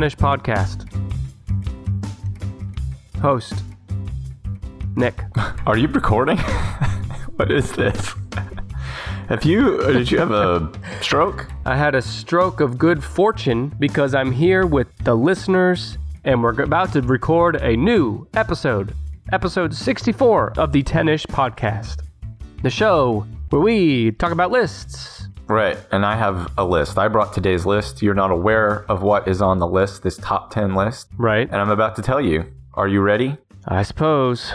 Tennis Podcast. Host Nick. Are you recording? what is this? Have you? Uh, did you have a stroke? I had a stroke of good fortune because I'm here with the listeners and we're about to record a new episode, episode 64 of the Tennis Podcast, the show where we talk about lists. Right, and I have a list. I brought today's list. You're not aware of what is on the list, this top 10 list, Right? and I'm about to tell you. Are you ready? I suppose.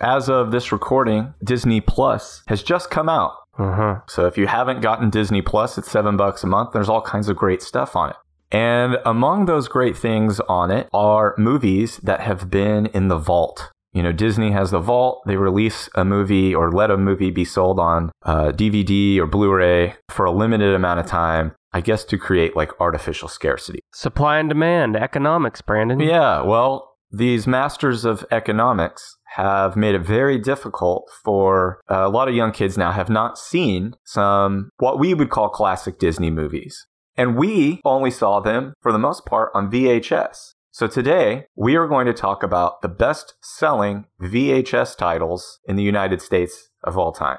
As of this recording, Disney Plus has just come out. Uh huh. So if you haven't gotten Disney Plus, it's seven bucks a month. There's all kinds of great stuff on it. And among those great things on it are movies that have been in the vault. You know, Disney has the vault. They release a movie or let a movie be sold on uh, DVD or Blu ray for a limited amount of time, I guess to create like artificial scarcity. Supply and demand, economics, Brandon. Yeah, well, these masters of economics have made it very difficult for uh, a lot of young kids now have not seen some what we would call classic Disney movies. And we only saw them for the most part on VHS. So today we are going to talk about the best selling VHS titles in the United States of all time.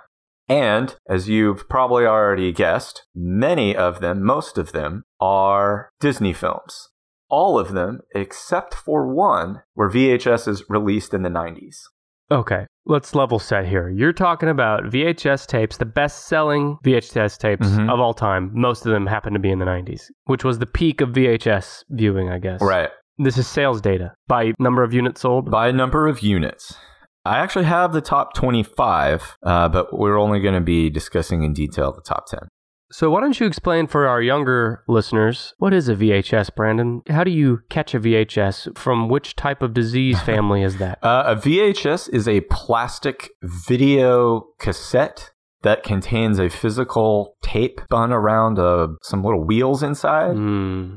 And as you've probably already guessed, many of them, most of them, are Disney films all of them except for one where VHS is released in the 90s. Okay, let's level set here. You're talking about VHS tapes, the best selling VHS tapes Mhm. of all time. Most of them happen to be in the 90s, which was the peak of VHS viewing, I guess. Right. This is sales data by number of units sold. By number of units. I actually have the top 25, uh, but we're only going to be discussing in detail the top 10. So, why don't you explain for our younger listeners what is a VHS, Brandon? How do you catch a VHS? From which type of disease family is that? Uh, a VHS is a plastic video cassette that contains a physical tape bun around uh, some little wheels inside. Hmm,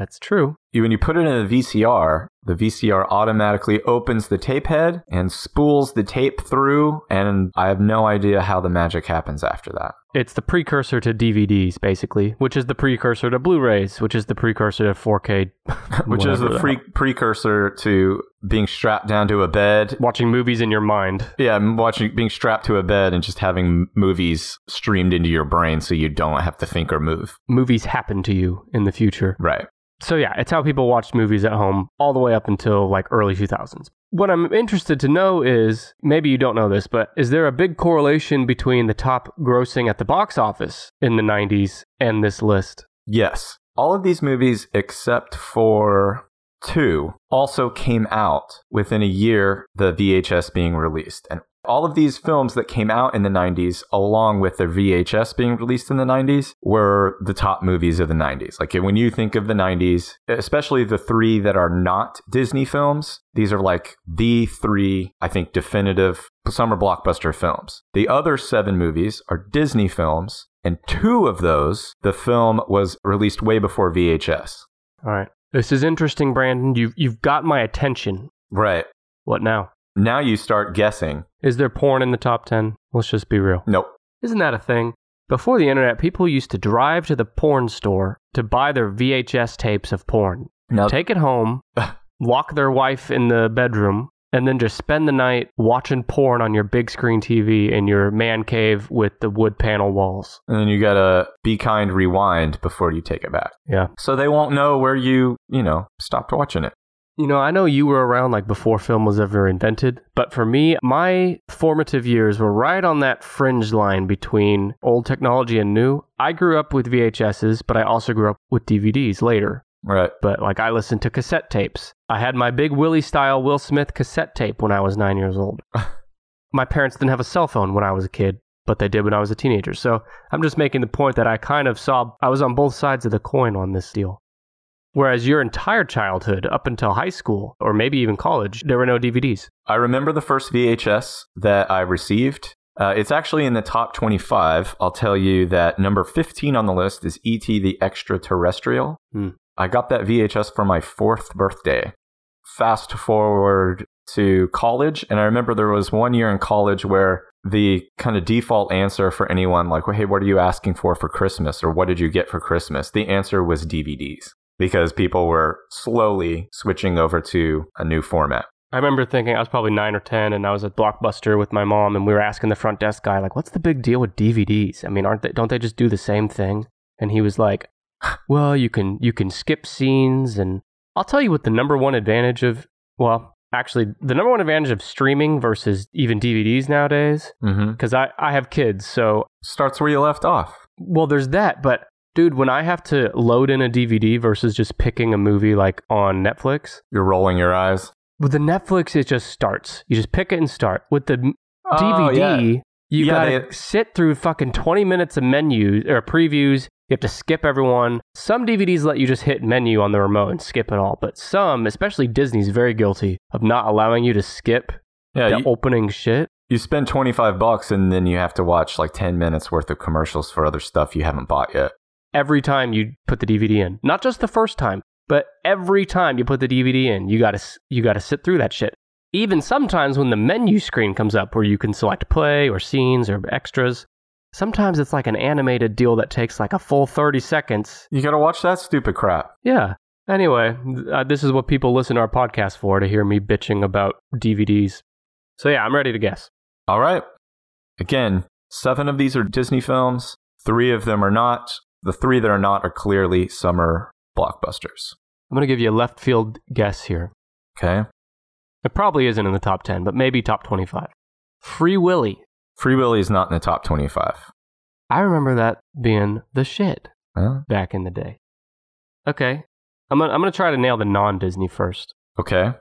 that's true. When you put it in a VCR, the VCR automatically opens the tape head and spools the tape through, and I have no idea how the magic happens after that. It's the precursor to DVDs, basically, which is the precursor to Blu-rays, which is the precursor to 4K, Which is the free- precursor to being strapped down to a bed. watching movies in your mind. Yeah, watching being strapped to a bed and just having movies streamed into your brain so you don't have to think or move. Movies happen to you in the future. Right. So yeah, it's how people watched movies at home all the way up until like early 2000s. What I'm interested to know is maybe you don't know this, but is there a big correlation between the top grossing at the box office in the 90s and this list? Yes. All of these movies, except for two, also came out within a year the VHS being released. And all of these films that came out in the 90s, along with the VHS being released in the 90s, were the top movies of the 90s. Like when you think of the 90s, especially the three that are not Disney films, these are like the three, I think, definitive summer blockbuster films. The other seven movies are Disney films, and two of those, the film was released way before VHS. All right. This is interesting, Brandon. You've, you've got my attention. Right. What now? Now you start guessing. Is there porn in the top 10? Let's just be real. Nope. Isn't that a thing? Before the internet, people used to drive to the porn store to buy their VHS tapes of porn, No. take it home, lock their wife in the bedroom, and then just spend the night watching porn on your big screen TV in your man cave with the wood panel walls. and then you gotta be kind, rewind before you take it back. Yeah. So they won't know where you, you know, stopped watching it. You know, I know you were around like before film was ever invented, but for me, my formative years were right on that fringe line between old technology and new. I grew up with VHSs, but I also grew up with DVDs later. Right. But like I listened to cassette tapes. I had my big Willie style Will Smith cassette tape when I was nine years old. my parents didn't have a cell phone when I was a kid, but they did when I was a teenager. So I'm just making the point that I kind of saw I was on both sides of the coin on this deal. Whereas your entire childhood, up until high school or maybe even college, there were no DVDs. I remember the first VHS that I received. Uh, it's actually in the top 25. I'll tell you that number 15 on the list is E.T. the Extraterrestrial. Hmm. I got that VHS for my fourth birthday. Fast forward to college, and I remember there was one year in college where the kind of default answer for anyone, like, well, hey, what are you asking for for Christmas? Or what did you get for Christmas? The answer was DVDs. Because people were slowly switching over to a new format. I remember thinking I was probably nine or ten, and I was at Blockbuster with my mom, and we were asking the front desk guy like, "What's the big deal with DVDs? I mean, aren't they? Don't they just do the same thing?" And he was like, "Well, you can you can skip scenes, and I'll tell you what the number one advantage of well, actually, the number one advantage of streaming versus even DVDs nowadays, Mm-hmm. because I I have kids, so Starts where you left off. well, there's that, but." Dude, when I have to load in a DVD versus just picking a movie like on Netflix, You're rolling your eyes. with the Netflix, it just starts. You just pick it and start. With the Oh, DVD, yeah. you Yeah, gotta they- sit through fucking 20 minutes of menus or previews. You have to skip everyone. Some DVDs let you just hit menu on the remote and skip it all, but some, especially Disney's, very guilty of not allowing you to skip Yeah, the you, opening shit. you spend 25 bucks and then you have to watch like 10 minutes worth of commercials for other stuff you haven't bought yet. Every time you put the DVD in, not just the first time, but every time you put the DVD in, you gotta you gotta sit through that shit. Even sometimes when the menu screen comes up where you can select play or scenes or extras, sometimes it's like an animated deal that takes like a full 30 seconds. You gotta watch that stupid crap. Yeah. Anyway, uh, this is what people listen to our podcast for to hear me bitching about DVDs. So yeah, I'm ready to guess. All right. Again, seven of these are Disney films, three of them are not. The three that are not are clearly summer blockbusters. I'm going to give you a left field guess here. Okay. It probably isn't in the top 10, but maybe top 25. Free Willy. Free Willy is not in the top 25. I remember that being the shit Well, back in the day. Okay. I'm going to I'm to try to nail the non-Disney first. okay.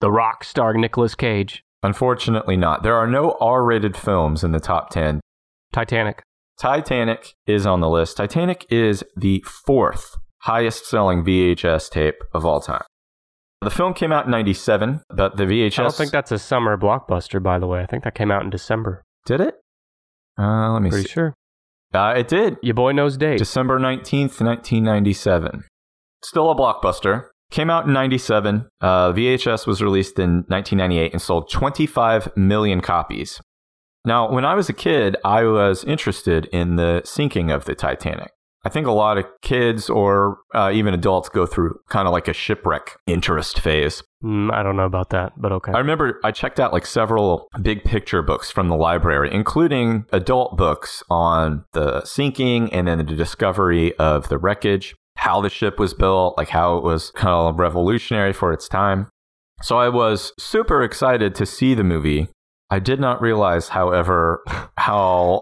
The Rock starring Nicolas Cage. Unfortunately, not. There are no R rated films in the top 10. Titanic. Titanic is on the list. Titanic is the fourth highest selling VHS tape of all time. The film came out in 97, but the VHS. I don't think that's a summer blockbuster, by the way. I think that came out in December. Did it? Uh, let me Pretty see. sure. Uh, it did. Your boy knows dates. December 19th, 1997. Still a blockbuster. Came out in 97. Uh, VHS was released in 1998 and sold 25 million copies. Now, when I was a kid, I was interested in the sinking of the Titanic. I think a lot of kids or uh, even adults go through kind of like a shipwreck interest phase. Mm, I don't know about that, but okay. I remember I checked out like several big picture books from the library, including adult books on the sinking and then the discovery of the wreckage, how the ship was built, like how it was kind of revolutionary for its time. So I was super excited to see the movie. I did not realize, however, how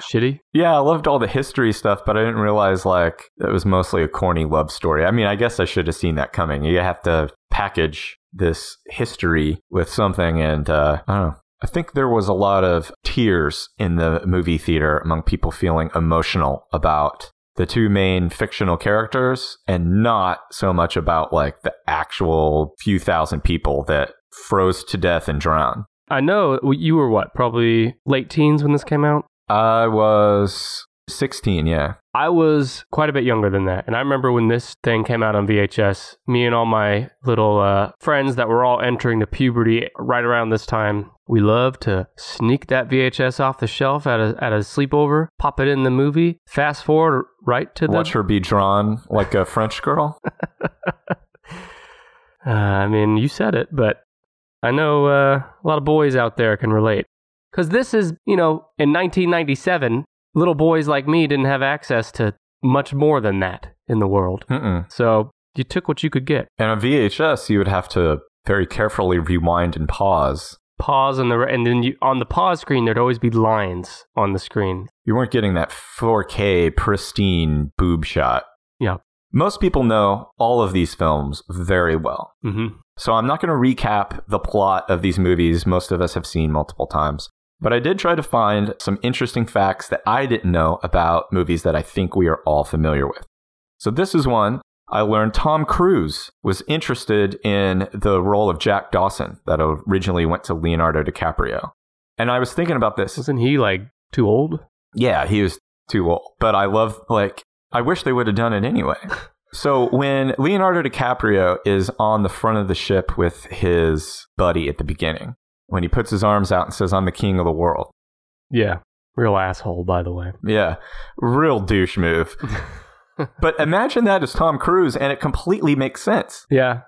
Shitty? yeah, I loved all the history stuff, but I didn't realize like it was mostly a corny love story. I mean, I guess I should have seen that coming. You have to package this history with something, and uh, I don't know. I think there was a lot of tears in the movie theater among people feeling emotional about the two main fictional characters and not so much about like the actual few thousand people that froze to death and drowned. I know you were what, probably late teens when this came out? I was 16, yeah. I was quite a bit younger than that. And I remember when this thing came out on VHS, me and all my little uh, friends that were all entering the puberty right around this time, we loved to sneak that VHS off the shelf at a, at a sleepover, pop it in the movie, fast forward right to the. Watch her be drawn like a French girl. Uh, I mean, you said it, but I know uh, a lot of boys out there can relate. Because this is, you know, in 1997, little boys like me didn't have access to much more than that in the world. Mm-mm. So you took what you could get. And on VHS, you would have to very carefully rewind and pause. Pause and the and then you, on the pause screen there'd always be lines on the screen. You weren't getting that 4K pristine boob shot. Yeah. Most people know all of these films very well. Mm-hmm. So I'm not going to recap the plot of these movies most of us have seen multiple times. But I did try to find some interesting facts that I didn't know about movies that I think we are all familiar with. So this is one I learned Tom Cruise was interested in the role of Jack Dawson that originally went to Leonardo DiCaprio. And I was thinking about this. Wasn't he like too old? Yeah, he was too old. But I love, like, I wish they would have done it anyway. so when Leonardo DiCaprio is on the front of the ship with his buddy at the beginning, when he puts his arms out and says, I'm the king of the world. Yeah. Real asshole, by the way. Yeah, real douche move. but imagine that as Tom Cruise, and it completely makes sense. Yeah.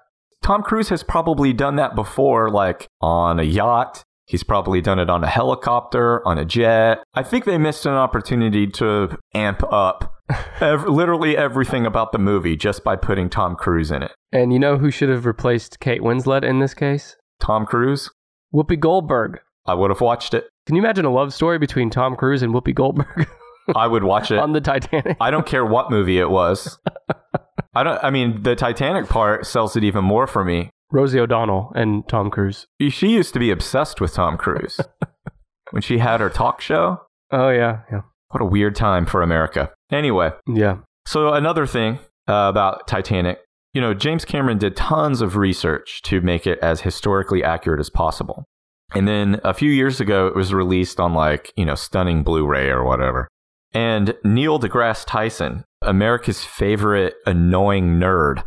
Tom Cruise has probably done that before, like on a yacht. He's probably done it on a helicopter, on a jet. I think they missed an opportunity to amp up ev- literally everything about the movie just by putting Tom Cruise in it. And you know who should have replaced Kate Winslet in this case? Tom Cruise? Whoopi Goldberg. I would have watched it. Can you imagine a love story between Tom Cruise and Whoopi Goldberg I would watch it. on the Titanic? I don't care what movie it was. I don't I mean the Titanic part sells it even more for me. Rosie O'Donnell and Tom Cruise. She used to be obsessed with Tom Cruise. when she had her talk show, Oh yeah, yeah, what a weird time for America. Anyway, yeah. So another thing uh, about Titanic, you know, James Cameron did tons of research to make it as historically accurate as possible. And then a few years ago, it was released on like, you know, stunning Blu-ray or whatever. And Neil deGrasse Tyson, America's favorite annoying nerd,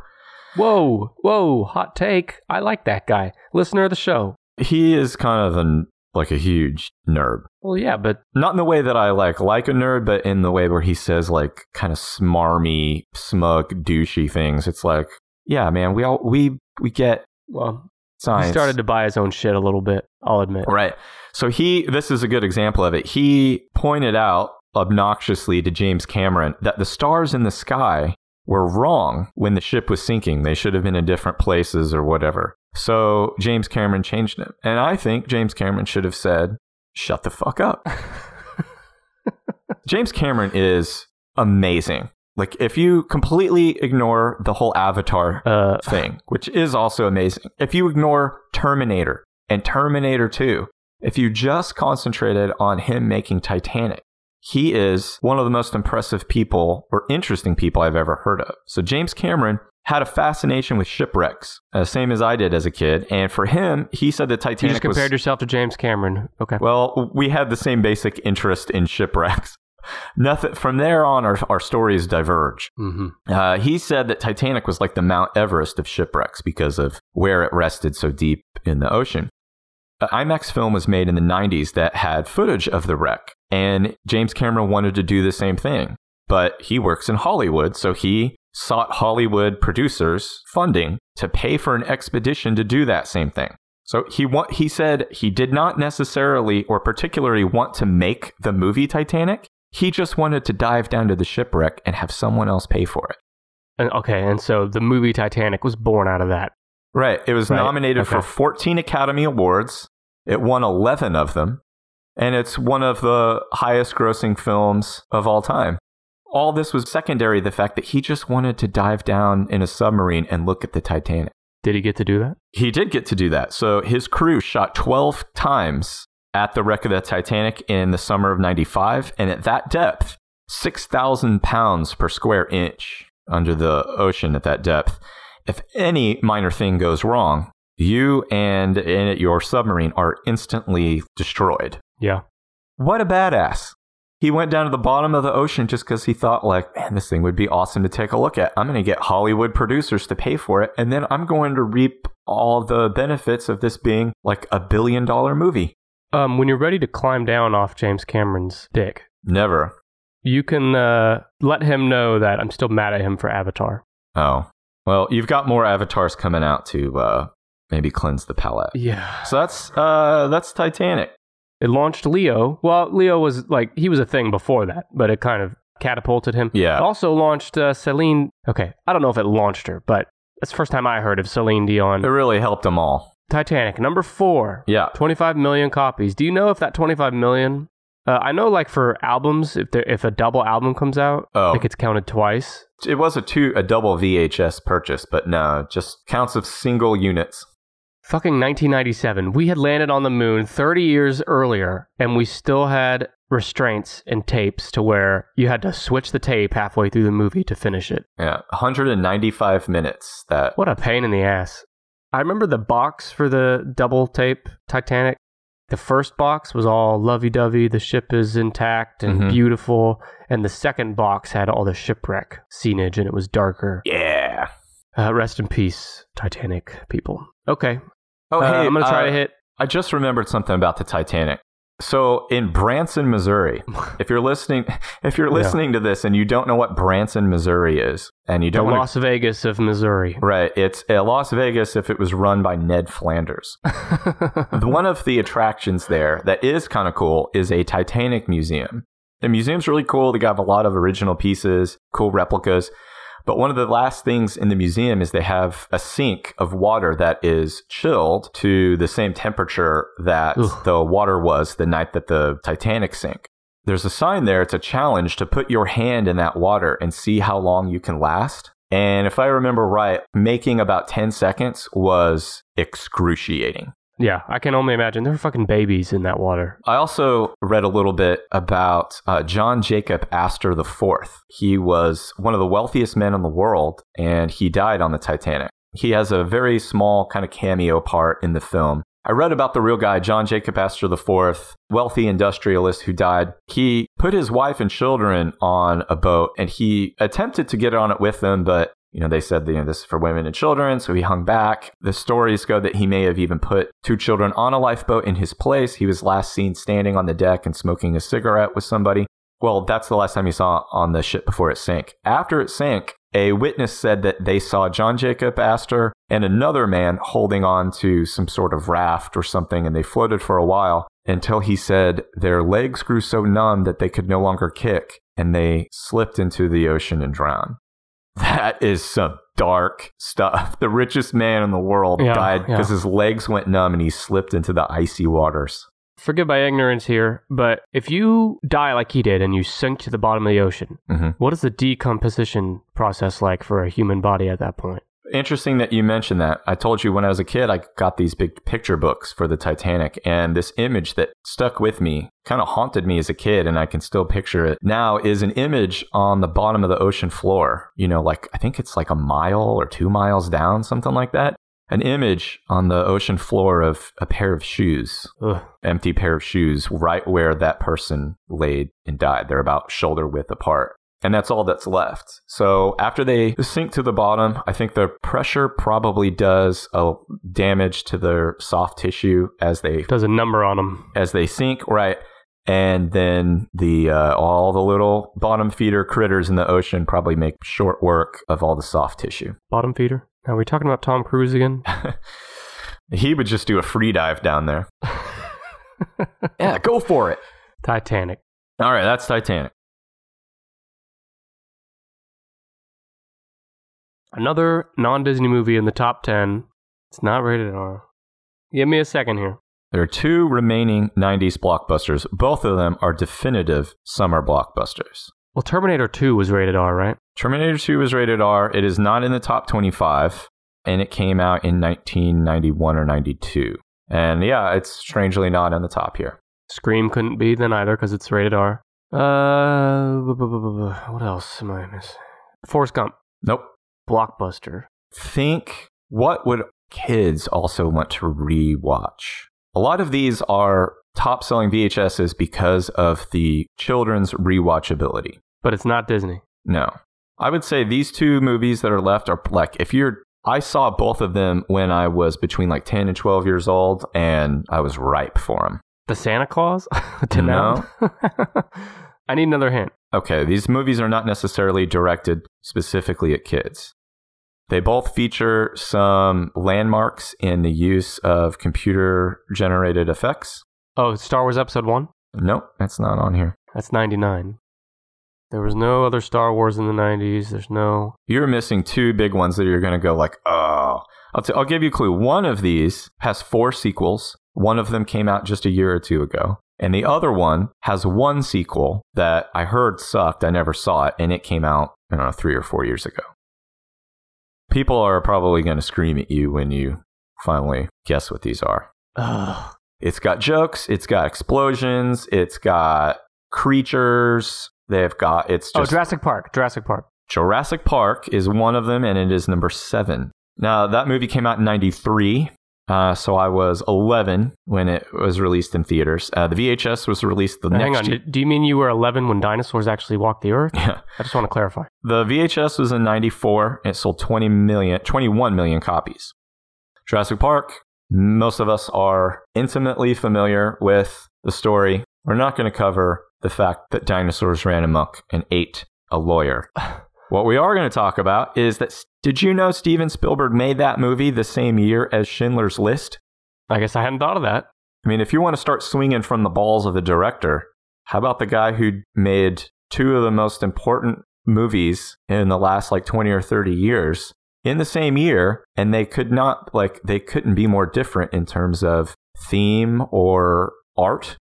Whoa, whoa, hot take. I like that guy. Listener of the show. he is kind of an like a huge nerd. Well, yeah, but Not in the way that I like like a nerd, but in the way where he says like kind of smarmy, smug, douchey things. It's like, yeah, man, we all we we get well, science. he started to buy his own shit a little bit. I'll admit. Right. So he, this is a good example of it. He pointed out obnoxiously to James Cameron that the stars in the sky were wrong when the ship was sinking. They should have been in different places or whatever. So James Cameron changed it. And I think James Cameron should have said, shut the fuck up. James Cameron is amazing. Like, if you completely ignore the whole Avatar Uh, thing, which is also amazing. If you ignore Terminator and Terminator 2, if you just concentrated on him making Titanic, he is one of the most impressive people or interesting people I've ever heard of. So James Cameron had a fascination with shipwrecks, uh, same as I did as a kid. And for him, he said that you Titanic just compared was yourself to James Cameron. Okay. well, we had the same basic interest in shipwrecks. Nothing from there on, our, our stories diverge. mm-hmm. Uh, he said that Titanic was like the Mount Everest of shipwrecks because of where it rested so deep in the ocean. IMAX film was made in the 90s that had footage of the wreck, and James Cameron wanted to do the same thing. But he works in Hollywood, so he sought Hollywood producers funding to pay for an expedition to do that same thing. So he wa- he said he did not necessarily or particularly want to make the movie Titanic. He just wanted to dive down to the shipwreck and have someone else pay for it. And, okay, and so the movie Titanic was born out of that. Right. It was Right, nominated for 14 Academy Awards. It won 11 of them. And it's one of the highest grossing films of all time. All this was secondary to the fact that he just wanted to dive down in a submarine and look at the Titanic. Did he get to do that? He did get to do that. So his crew shot 12 times at the wreck of the Titanic in the summer of 95. And at that depth, 6,000 pounds per square inch under the ocean at that depth. If any minor thing goes wrong, you and and your submarine are instantly destroyed. Yeah. What a badass. He went down to the bottom of the ocean just because he thought, like, man, this thing would be awesome to take a look at. I'm going to get Hollywood producers to pay for it, and then I'm going to reap all the benefits of this being like a billion dollar movie. Um, when you're ready to climb down off James Cameron's dick, Never. you can uh, let him know that I'm still mad at him for Avatar. Oh. Well, you've got more avatars coming out to uh, maybe cleanse the palate. Yeah. So that's uh, that's Titanic. It launched Leo. Well, Leo was like, he was a thing before that, but it kind of catapulted him. Yeah. It also launched uh, Celine. Okay. I don't know if it launched her, but that's the first time I heard of Celine Dion. It really helped them all. Titanic, number four. Yeah. 25 million copies. Do you know if that 25 million? Uh, I know, like for albums, if there if a double album comes out, Oh. like it's counted twice. It was a two a double VHS purchase, but no, just counts of single units. Fucking 1997. We had landed on the moon 30 years earlier, and we still had restraints and tapes to where you had to switch the tape halfway through the movie to finish it. Yeah, 195 minutes. That What a pain in the ass. I remember the box for the double tape Titanic. The first box was all lovey dovey, the ship is intact and Mhm. beautiful. And the second box had all the shipwreck scenage and it was darker. yeah. Uh, rest in peace, Titanic people. Okay. Oh, Uh, hey, I'm going to try uh, to hit. I just remembered something about the Titanic. So in Branson, Missouri, if you're listening, if you're Yeah. listening to this and you don't know what Branson, Missouri is, and you don't wanna- Las Vegas of Missouri. right, it's a Las Vegas if it was run by Ned Flanders. One of the attractions there that is kind of cool is a Titanic museum. The museum's really cool. They have a lot of original pieces, cool replicas. But one of the last things in the museum is they have a sink of water that is chilled to the same temperature that Ugh. the water was the night that the Titanic sank. There's a sign there. It's a challenge to put your hand in that water and see how long you can last. And if I remember right, making about 10 seconds was excruciating. Yeah, I can only imagine. There were fucking babies in that water. I also read a little bit about uh, John Jacob Astor IV. He was one of the wealthiest men in the world, and he died on the Titanic. He has a very small kind of cameo part in the film. I read about the real guy, John Jacob Astor IV, wealthy industrialist who died. He put his wife and children on a boat, and he attempted to get on it with them, but you know, they said, you know, this is for women and children, so he hung back. The stories go that he may have even put two children on a lifeboat in his place. He was last seen standing on the deck and smoking a cigarette with somebody. Well, that's the last time he saw on the ship before it sank. After it sank, a witness said that they saw John Jacob Astor and another man holding on to some sort of raft or something, and they floated for a while until he said their legs grew so numb that they could no longer kick, and they slipped into the ocean and drowned. That is some dark stuff. The richest man in the world Yeah, died yeah. because his legs went numb and he slipped into the icy waters. Forgive my ignorance here, but if you die like he did and you sink to the bottom of the ocean, Mhm. what is the decomposition process like for a human body at that point? Interesting that you mentioned that. I told you when I was a kid, I got these big picture books for the Titanic, and this image that stuck with me kind of haunted me as a kid, and I can still picture it now is an image on the bottom of the ocean floor. You know, like I think it's like a mile or two miles down, something like that. An image on the ocean floor of a pair of shoes, Ugh. empty pair of shoes, right where that person laid and died. They're about shoulder width apart. And that's all that's left. So after they sink to the bottom, I think the pressure probably does a damage to their soft tissue as they Does a number on them. as they sink, right? And then the uh, all the little bottom feeder critters in the ocean probably make short work of all the soft tissue. Bottom feeder. Are we talking about Tom Cruise again? he would just do a free dive down there. yeah, go for it. Titanic. All right, that's Titanic. Another non Disney movie in the top 10. It's not rated R. Give me a second here. There are two remaining 90s blockbusters. Both of them are definitive summer blockbusters. Well, Terminator 2 was rated R, right? Terminator 2 was rated R. It is not in the top 25, and it came out in 1991 or 92. And yeah, it's strangely not in the top here. Scream couldn't be then either because it's rated R. Uh, what else am I missing? Forrest Gump. Nope. Blockbuster. Think what would kids also want to rewatch? A lot of these are top selling VHSs because of the children's rewatchability. But it's not Disney. No. I would say these two movies that are left are like if you're I saw both of them when I was between like 10 and 12 years old and I was ripe for them. The Santa Clause? to No. I need another hint. Okay, these movies are not necessarily directed specifically at kids. They both feature some landmarks in the use of computer generated effects. Oh, Star Wars Episode 1? Nope, that's not on here. That's 99. There was no other Star Wars in the 90s. There's no. You're missing two big ones that you're going to go like, oh. I'll, t- I'll give you a clue. One of these has four sequels. One of them came out just a year or two ago. And the other one has one sequel that I heard sucked. I never saw it. And it came out, I don't know, three or four years ago. People are probably going to scream at you when you finally guess what these are. Ugh. It's got jokes, it's got explosions, it's got creatures. They've got, it's Oh. Jurassic Park. Jurassic Park. Jurassic Park is one of them, and it is number seven. Now, that movie came out in 93, uh, so I was 11 when it was released in theaters. Uh, the VHS was released the Now, hang on. year. Do you mean you were 11 when dinosaurs actually walked the earth? Yeah. I just want to clarify. The VHS was in 94, and it sold 20 million, 21 million copies. Jurassic Park Most of us are intimately familiar with the story. We're not going to cover the fact that dinosaurs ran amok and ate a lawyer. what we are going to talk about is that did you know Steven Spielberg made that movie the same year as Schindler's List? I guess I hadn't thought of that. I mean, if you want to start swinging from the balls of the director, how about the guy who made two of the most important movies in the last like 20 or 30 years in the same year and they could not like they couldn't be more different in terms of theme or art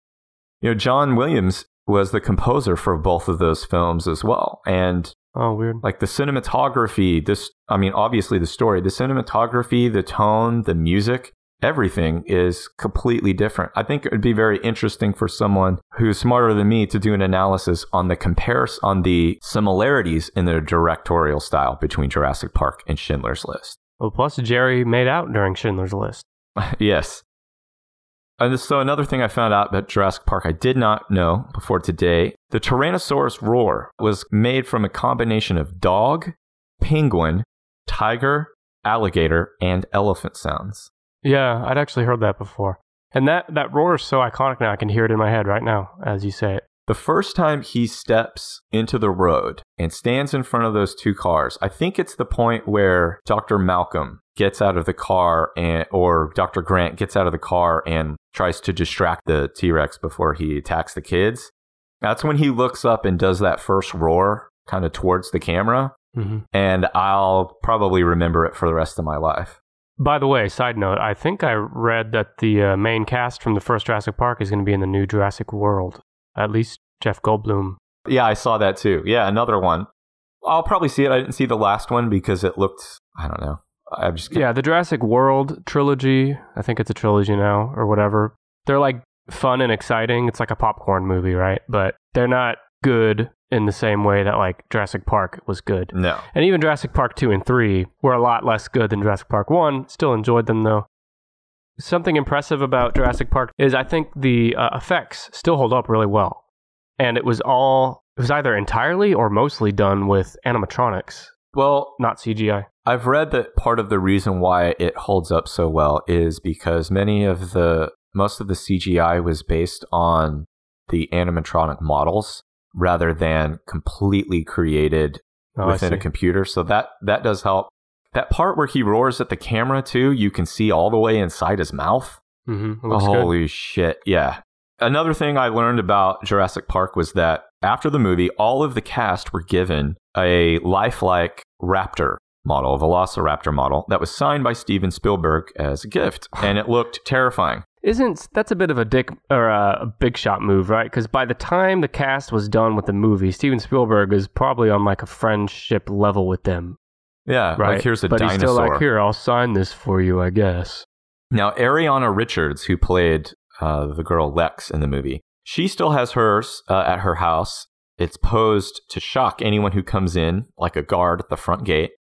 you know john williams was the composer for both of those films as well and oh weird like the cinematography this i mean obviously the story the cinematography the tone the music everything is completely different. I think it would be very interesting for someone who's smarter than me to do an analysis on the comparison on the similarities in the directorial style between Jurassic Park and Schindler's List. Well, plus Jerry made out during Schindler's List. yes. And so another thing I found out about Jurassic Park I did not know before today, the Tyrannosaurus roar was made from a combination of dog, penguin, tiger, alligator, and elephant sounds. Yeah, I'd actually heard that before. And that, that roar is so iconic now, I can hear it in my head right now as you say it. The first time he steps into the road and stands in front of those two cars, I think it's the point where Dr. Malcolm gets out of the car and or Dr. Grant gets out of the car and tries to distract the T-Rex before he attacks the kids. That's when he looks up and does that first roar kind of towards the camera. Mm-hmm. And I'll probably remember it for the rest of my life. By the way, side note, I think I read that the uh, main cast from the first Jurassic Park is going to be in the new Jurassic World. At least Jeff Goldblum. Yeah, I saw that too. Yeah, another one. I'll probably see it. I didn't see the last one because it looked, I don't know. I'm just Yeah, the Jurassic World trilogy, I think it's a trilogy now or whatever. They're like fun and exciting. It's like a popcorn movie, right? But they're not good in the same way that like Jurassic Park was good. No. And even Jurassic Park 2 and 3 were a lot less good than Jurassic Park 1. Still enjoyed them though. Something impressive about Jurassic Park is I think the uh, effects still hold up really well. And it was all it was either entirely or mostly done with animatronics. Well, not CGI. I've read that part of the reason why it holds up so well is because many of the most of the CGI was based on the animatronic models rather than completely created oh, within a computer. So that that does help. That part where he roars at the camera too, you can see all the way inside his mouth. Mm-hmm. Holy good. shit! Yeah. Another thing I learned about Jurassic Park was that after the movie, all of the cast were given a lifelike raptor model, a velociraptor model, that was signed by Steven Spielberg as a gift, and it looked terrifying isn't that's a bit of a dick or a, big shot move, right? Because by the time the cast was done with the movie, Steven Spielberg is probably on like a friendship level with them. Yeah, right. Like here's a but dinosaur. he's still like, here, I'll sign this for you, I guess. Now, Ariana Richards, who played uh, the girl Lex in the movie, she still has hers uh, at her house. It's posed to shock anyone who comes in, like a guard at the front gate.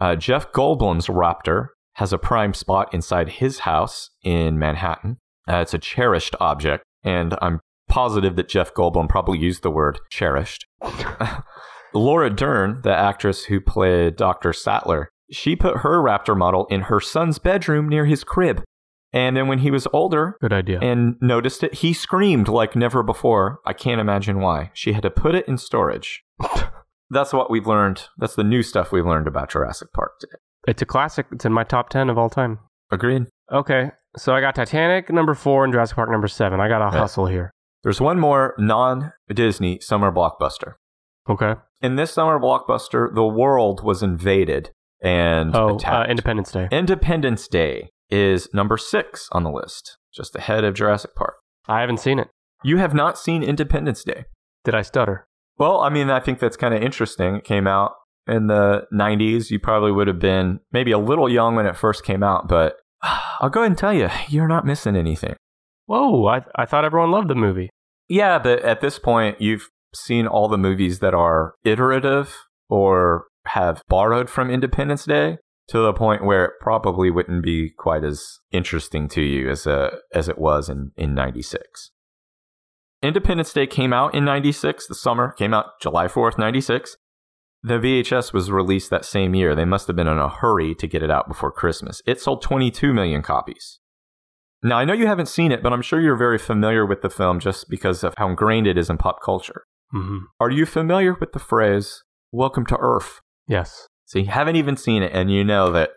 Uh, Jeff Goldblum's Raptor has a prime spot inside his house in Manhattan. Uh, it's a cherished object, and I'm positive that Jeff Goldblum probably used the word cherished. Laura Dern, the actress who played Dr. Sattler, she put her raptor model in her son's bedroom near his crib. And then when he was older Good idea. and noticed it, he screamed like never before. I can't imagine why. She had to put it in storage. That's what we've learned. That's the new stuff we've learned about Jurassic Park today. It's a classic. It's in my top 10 of all time. Agreed. Okay. So I got Titanic number four and Jurassic Park number seven. I got a hustle here. There's one more non Disney summer blockbuster. Okay. In this summer blockbuster, the world was invaded and oh, uh, Independence Day. Independence Day is number six on the list, just ahead of Jurassic Park. I haven't seen it. You have not seen Independence Day. Did I stutter? Well, I mean, I think that's kind of interesting. It came out in the 90s. You probably would have been maybe a little young when it first came out, but I'll go ahead and tell you, you're not missing anything. Whoa, I, I thought everyone loved the movie. Yeah, but at this point, you've seen all the movies that are iterative or have borrowed from Independence Day to the point where it probably wouldn't be quite as interesting to you as a, uh, as it was in, in 96. Independence Day came out in 96, the summer, came out July 4th, 96. The VHS was released that same year. They must have been in a hurry to get it out before Christmas. It sold 22 million copies. Now, I know you haven't seen it, but I'm sure you're very familiar with the film just because of how ingrained it is in pop culture. Mm-hmm. Are you familiar with the phrase, Welcome to Earth? Yes. So you haven't even seen it, and you know that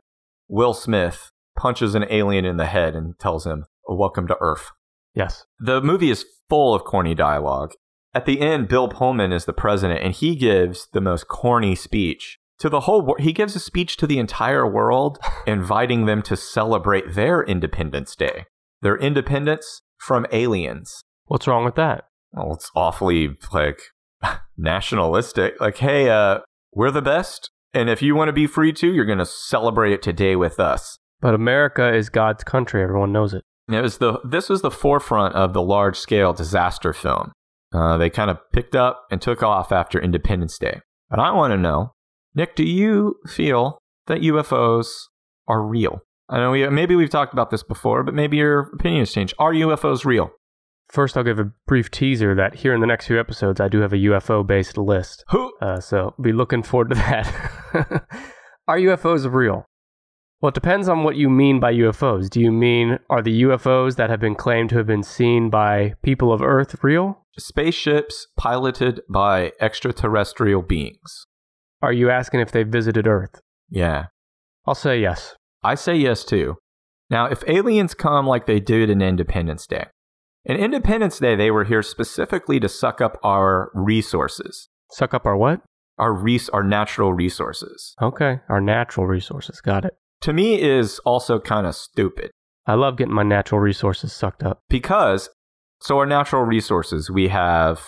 Will Smith punches an alien in the head and tells him, Welcome to Earth. Yes. The movie is full of corny dialogue. At the end, Bill Pullman is the president, and he gives the most corny speech to the whole world. He gives a speech to the entire world, inviting them to celebrate their Independence Day, their independence from aliens. What's wrong with that? Well, it's awfully like nationalistic. Like, hey, uh, we're the best, and if you want to be free too, you're going to celebrate it today with us. But America is God's country. Everyone knows it. It was the this was the forefront of the large scale disaster film. Uh, they kind of picked up and took off after Independence Day. But I want to know, Nick, do you feel that UFOs are real? I know we, maybe we've talked about this before, but maybe your opinion has changed. Are UFOs real? First, I'll give a brief teaser that here in the next few episodes, I do have a UFO based list. Who? Uh, so be looking forward to that. are UFOs real? Well, it depends on what you mean by UFOs. Do you mean are the UFOs that have been claimed to have been seen by people of Earth real? Spaceships piloted by extraterrestrial beings. Are you asking if they visited Earth? Yeah. I'll say yes. I say yes too. Now, if aliens come like they did in Independence Day, in Independence Day, they were here specifically to suck up our resources, Suck up our what? our res- our natural resources. Okay, our natural resources. Got it. To me, is also kind of stupid I love getting my natural resources sucked up. because so our natural resources we have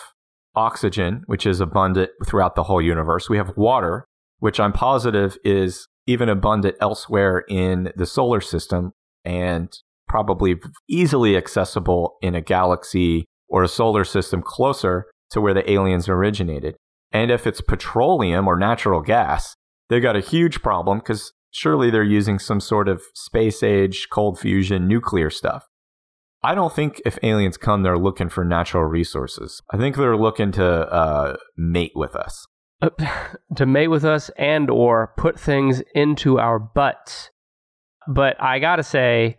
oxygen, which is abundant throughout the whole universe. We have water, which I'm positive is even abundant elsewhere in the solar system and probably easily accessible in a galaxy or a solar system closer to where the aliens originated. And if it's petroleum or natural gas, they've got a huge problem because surely they're using some sort of space age, cold fusion, nuclear stuff. I don't think if aliens come, they're looking for natural resources. I think they're looking to uh, mate with us. Uh, to mate with us and or put things into our butts. But I got to say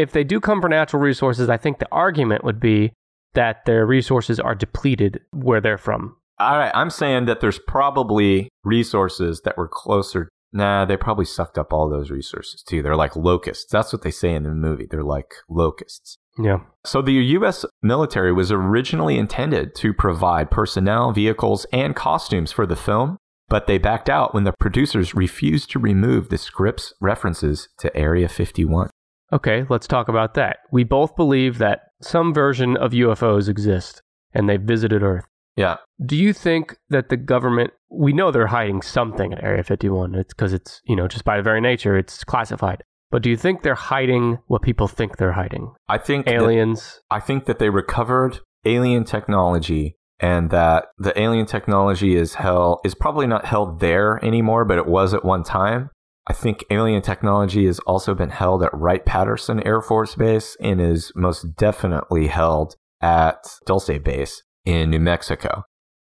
if they do come for natural resources, I think the argument would be that their resources are depleted where they're from. All right, I'm saying that there's probably resources that were closer. Nah, they probably sucked up all those resources too. They're like locusts. That's what they say in the movie. They're like locusts. Yeah. So the US military was originally intended to provide personnel, vehicles, and costumes for the film, but they backed out when the producers refused to remove the script's references to Area 51. Okay, let's talk about that. We both believe that some version of UFOs exist and they've visited Earth. Yeah. Do you think that the government, we know they're hiding something at Area 51. It's because it's, you know, just by the very nature, it's classified. But do you think they're hiding what people think they're hiding? I think that- Aliens? I think that they recovered alien technology and that the alien technology is held is probably not held there anymore, but it was at one time. I think alien technology has also been held at Wright Patterson Air Force Base and is most definitely held at Dulce Base in New Mexico.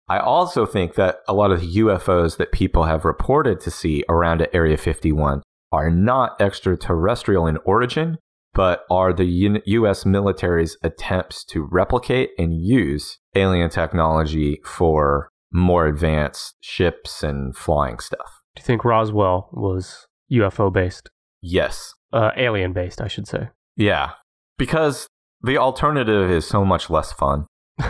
I also think that a lot of the UFOs that people have reported to see around at Area 51 are not extraterrestrial in origin, but are the U- US military's attempts to replicate and use alien technology for more advanced ships and flying stuff. Do you think Roswell was UFO based? Yes. Uh, alien based, I should say. Yeah. Because the alternative is so much less fun.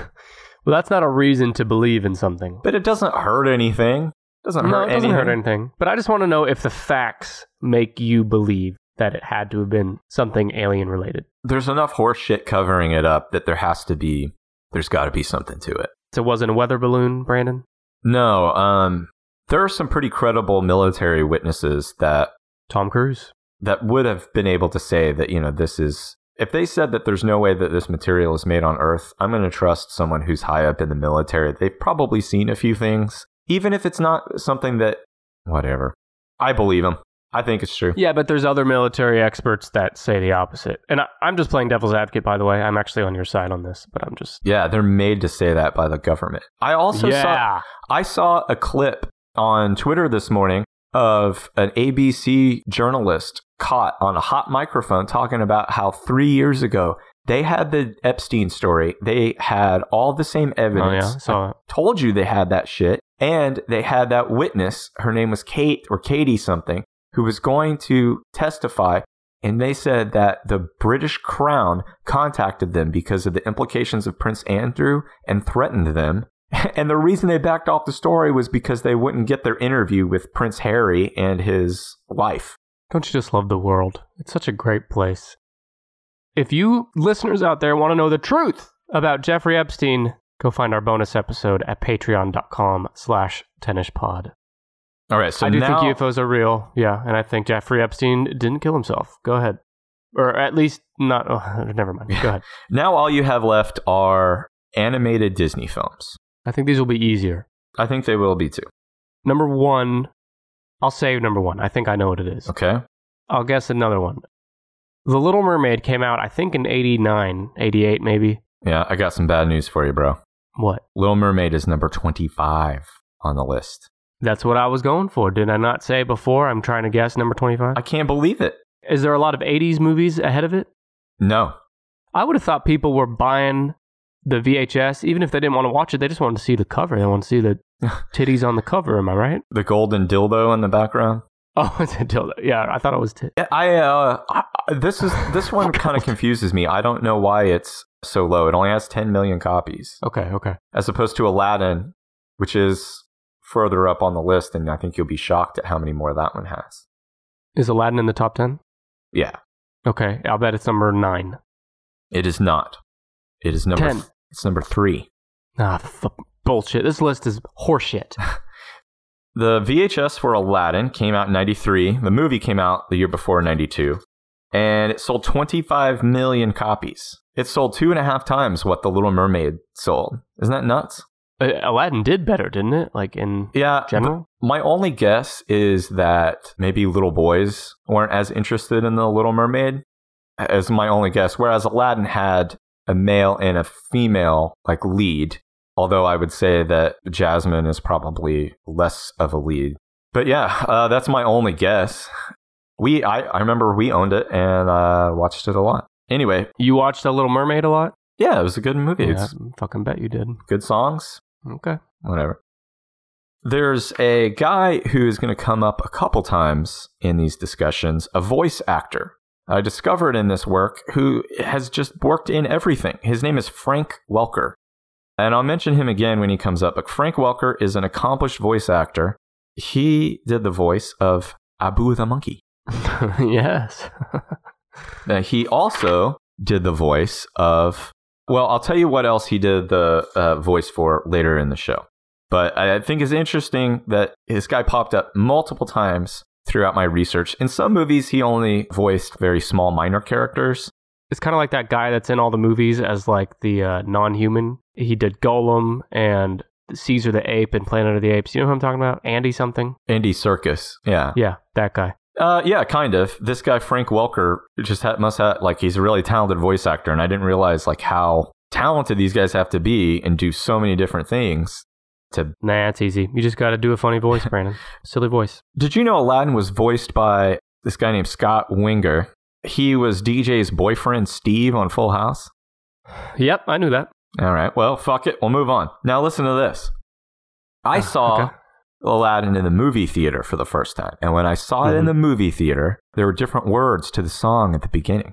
Well, that's not a reason to believe in something. But it doesn't hurt anything. Doesn't no, hurt it doesn't anything. hurt anything. But I just want to know if the facts make you believe that it had to have been something alien related. There's enough horse shit covering it up that there has to be there's got to be something to it. So it wasn't a weather balloon, Brandon? No, um there are some pretty credible military witnesses that Tom Cruise? that would have been able to say that, you know, this is if they said that there's no way that this material is made on Earth, I'm going to trust someone who's high up in the military. They've probably seen a few things, even if it's not something that, whatever. I believe them. I think it's true. Yeah, but there's other military experts that say the opposite. And I, I'm just playing devil's advocate, by the way. I'm actually on your side on this, but I'm just. Yeah, they're made to say that by the government. I also saw. I saw a clip on Twitter this morning of an ABC journalist caught on a hot microphone talking about how three years ago they had the Epstein story. They had all the same evidence. Oh yeah, so told you they had that shit. And they had that witness, her name was Kate or Katie something, who was going to testify. And they said that the British Crown contacted them because of the implications of Prince Andrew and threatened them. And the reason they backed off the story was because they wouldn't get their interview with Prince Harry and his wife. Don't you just love the world? It's such a great place. If you listeners out there want to know the truth about Jeffrey Epstein, go find our bonus episode at patreon.com slash tennispod. All right, so I do now, think UFOs are real, yeah, and I think Jeffrey Epstein didn't kill himself. Go ahead. Or at least not, oh, never mind. Go ahead. now all you have left are animated Disney films. I think these will be easier. I think they will be too. Number one, I'll say number one. I think I know what it is. Okay. I'll guess another one. The Little Mermaid came out, I think, in 89, 88 maybe. Yeah, I got some bad news for you, bro. What? Little Mermaid is number 25 on the list. That's what I was going for. Did I not say before? I'm trying to guess number 25. I can't believe it. Is there a lot of 80s movies ahead of it? No. I would have thought people were buying the VHS, even if they didn't want to watch it, they just wanted to see the cover. They want to see the titties on the cover. Am I right? The golden dildo in the background. Oh, it's a dildo. Yeah, I thought it was. T- Yeah, I, uh, I this is this one kind of confuses me. I don't know why it's so low. It only has 10 million copies okay, okay. as opposed to Aladdin, which is further up on the list and I think you'll be shocked at how many more that one has. Is Aladdin in the top 10? Yeah, Okay, I'll bet it's number nine. it is not. It is number 10. it's number 3. Ah, f- bullshit. This list is horseshit. The VHS for Aladdin came out in 93. The movie came out the year before 92. And it sold 25 million copies. It sold two and a half times what The Little Mermaid sold. Isn't that nuts? Uh, Aladdin did better, didn't it? Like in Yeah. general? My only guess is that maybe little boys weren't as interested in The Little Mermaid as my only guess. Whereas Aladdin had a male and a female like lead. Although I would say that Jasmine is probably less of a lead. But yeah, uh, that's my only guess. We, I, I remember we owned it and uh, watched it a lot. Anyway, You watched The Little Mermaid a lot? yeah, it was a good movie. Yeah, It's I fucking bet you did. good songs, Okay. whatever. There's a guy who is going to come up a couple times in these discussions, a voice actor. I discovered in this work who has just worked in everything. His name is Frank Welker. And I'll mention him again when he comes up. But Frank Welker is an accomplished voice actor. He did the voice of Abu the monkey. yes. Now, he also did the voice of, well, I'll tell you what else he did the uh, voice for later in the show. But I think it's interesting that this guy popped up multiple times throughout my research. In some movies, he only voiced very small, minor characters. it's kind of like that guy that's in all the movies as like the uh, non-human. He did Gollum and Caesar the Ape and Planet of the Apes. You know who I'm talking about? Andy something? Andy Serkis, yeah, Yeah, that guy. uh, yeah, kind of. This guy Frank Welker just ha- must have like he's a really talented voice actor, and I didn't realize like how talented these guys have to be and do so many different things. To Nah, it's easy. You just got to do a funny voice, Brandon. Silly voice. Did you know Aladdin was voiced by this guy named Scott Weinger? He was DJ's boyfriend, Steve, on Full House. Yep, I knew that. All right, well, fuck it. We'll move on. Now, listen to this. I Uh, saw okay. Aladdin in the movie theater for the first time. And when I saw it in Mhm. the movie theater, there were different words to the song at the beginning.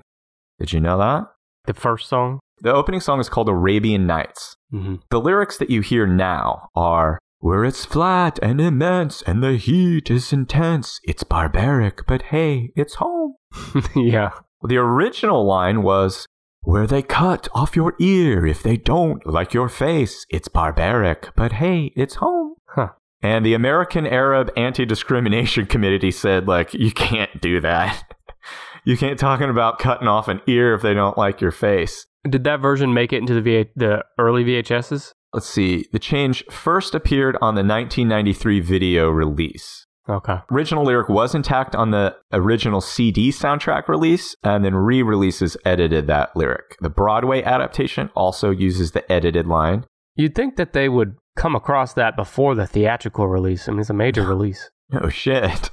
Did you know that? The first song. The opening song is called Arabian Nights. hmm The lyrics that you hear now are Where it's flat and immense and the heat is intense. It's barbaric, but hey, it's home. yeah. The original line was Where they cut off your ear if they don't like your face. It's barbaric, but hey, it's home. Huh. And the American Arab Anti Discrimination Committee said, like, you can't do that. you can't talking about cutting off an ear if they don't like your face. Did that version make it into the VH- the early VHSs? Let's see. The change first appeared on the 1993 video release. Okay. Original lyric was intact on the original CD soundtrack release, and then re releases edited that lyric. The Broadway adaptation also uses the edited line. You'd think that they would come across that before the theatrical release. I mean, it's a major release. Oh shit.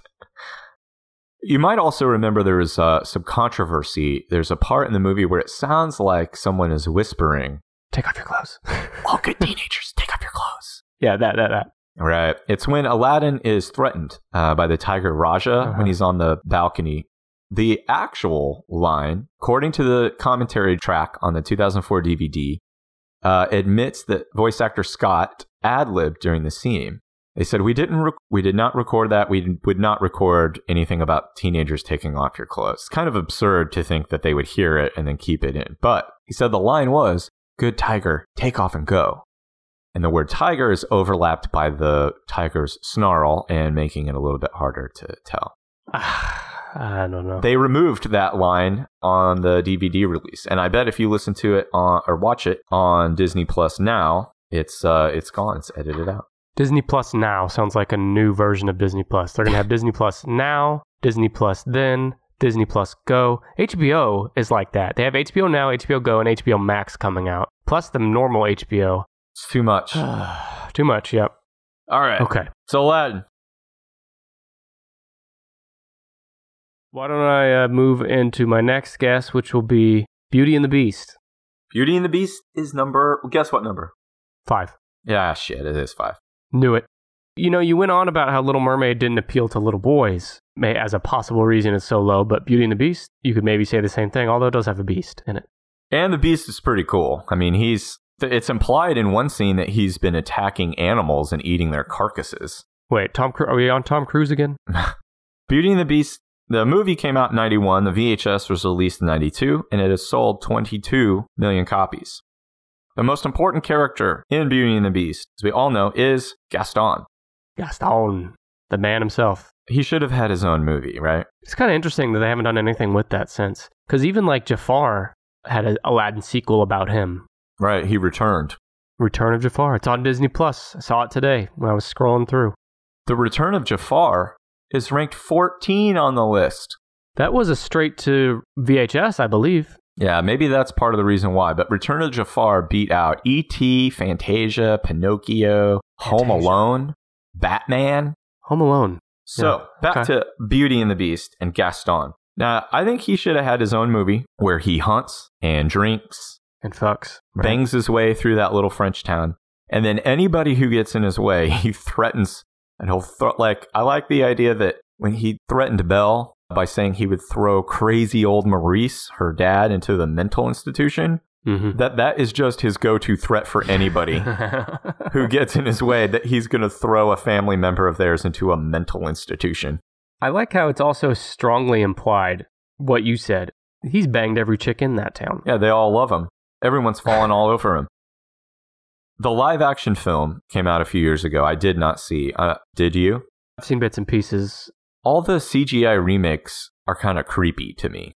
You might also remember there was uh, some controversy. There's a part in the movie where it sounds like someone is whispering, Take off your clothes. All good teenagers, take off your clothes. yeah, that, that, that. Right. It's when Aladdin is threatened uh, by the tiger Rajah Uh-huh. when he's on the balcony. The actual line, according to the commentary track on the 2004 DVD, uh, admits that voice actor Scott ad libbed during the scene. They said we didn't, rec- we did not record that. We would not record anything about teenagers taking off your clothes. It's kind of absurd to think that they would hear it and then keep it in. But he said the line was, "Good tiger, take off and go." And the word tiger is overlapped by the tiger's snarl and making it a little bit harder to tell. I don't know. They removed that line on the DVD release, and I bet if you listen to it on or watch it on Disney Plus now, it's uh it's gone. It's edited out. Disney Plus Now sounds like a new version of Disney Plus. They're going to have Disney Plus Now, Disney Plus Then, Disney Plus Go. HBO is like that. They have HBO Now, HBO Go, and HBO Max coming out, plus the normal HBO. It's too much. Too much, yep. All right. Okay. So Aladdin. Why don't I uh, move into my next guess, which will be Beauty and the Beast. Beauty and the Beast is number. Guess what number? Five. Yeah, shit. It is five. Knew it. You know, you went on about how Little Mermaid didn't appeal to little boys may, as a possible reason it's so low, but Beauty and the Beast, you could maybe say the same thing, although it does have a beast in it. And the Beast is pretty cool. I mean, he's. It's implied in one scene that he's been attacking animals and eating their carcasses. Wait, Tom Cruise? Are we on Tom Cruise again? Beauty and the Beast, the movie came out in 91, the VHS was released in 92, and it has sold 22 million copies. The most important character in Beauty and the Beast, as we all know, is Gaston. Gaston, the man himself. He should have had his own movie, right? It's kind of interesting that they haven't done anything with that since. Because even like Jafar had an Aladdin sequel about him. Right, he returned. Return of Jafar. It's on Disney Plus. I saw it today when I was scrolling through. The Return of Jafar is ranked 14 on the list. That was a straight to VHS, I believe. Yeah, maybe that's part of the reason why. But Return of Jafar beat out E.T., Fantasia, Pinocchio, Home Alone, Batman. Home Alone. So Yeah, back okay. to Beauty and the Beast and Gaston. Now, I think he should have had his own movie where he hunts and drinks, And fucks. right? bangs his way through that little French town, and then anybody who gets in his way, he threatens, and he'll throw. Like I like the idea that when he threatened Belle by saying he would throw crazy old Maurice, her dad, into the mental institution. Mhm. That that is just his go-to threat for anybody who gets in his way. That he's going to throw a family member of theirs into a mental institution. I like how it's also strongly implied what you said. He's banged every chick in that town. Yeah, they all love him. Everyone's fallen all over him. The live action film came out a few years ago. I did not see. Uh, did you? I've seen bits and pieces, All the CGI remakes are kind of creepy to me.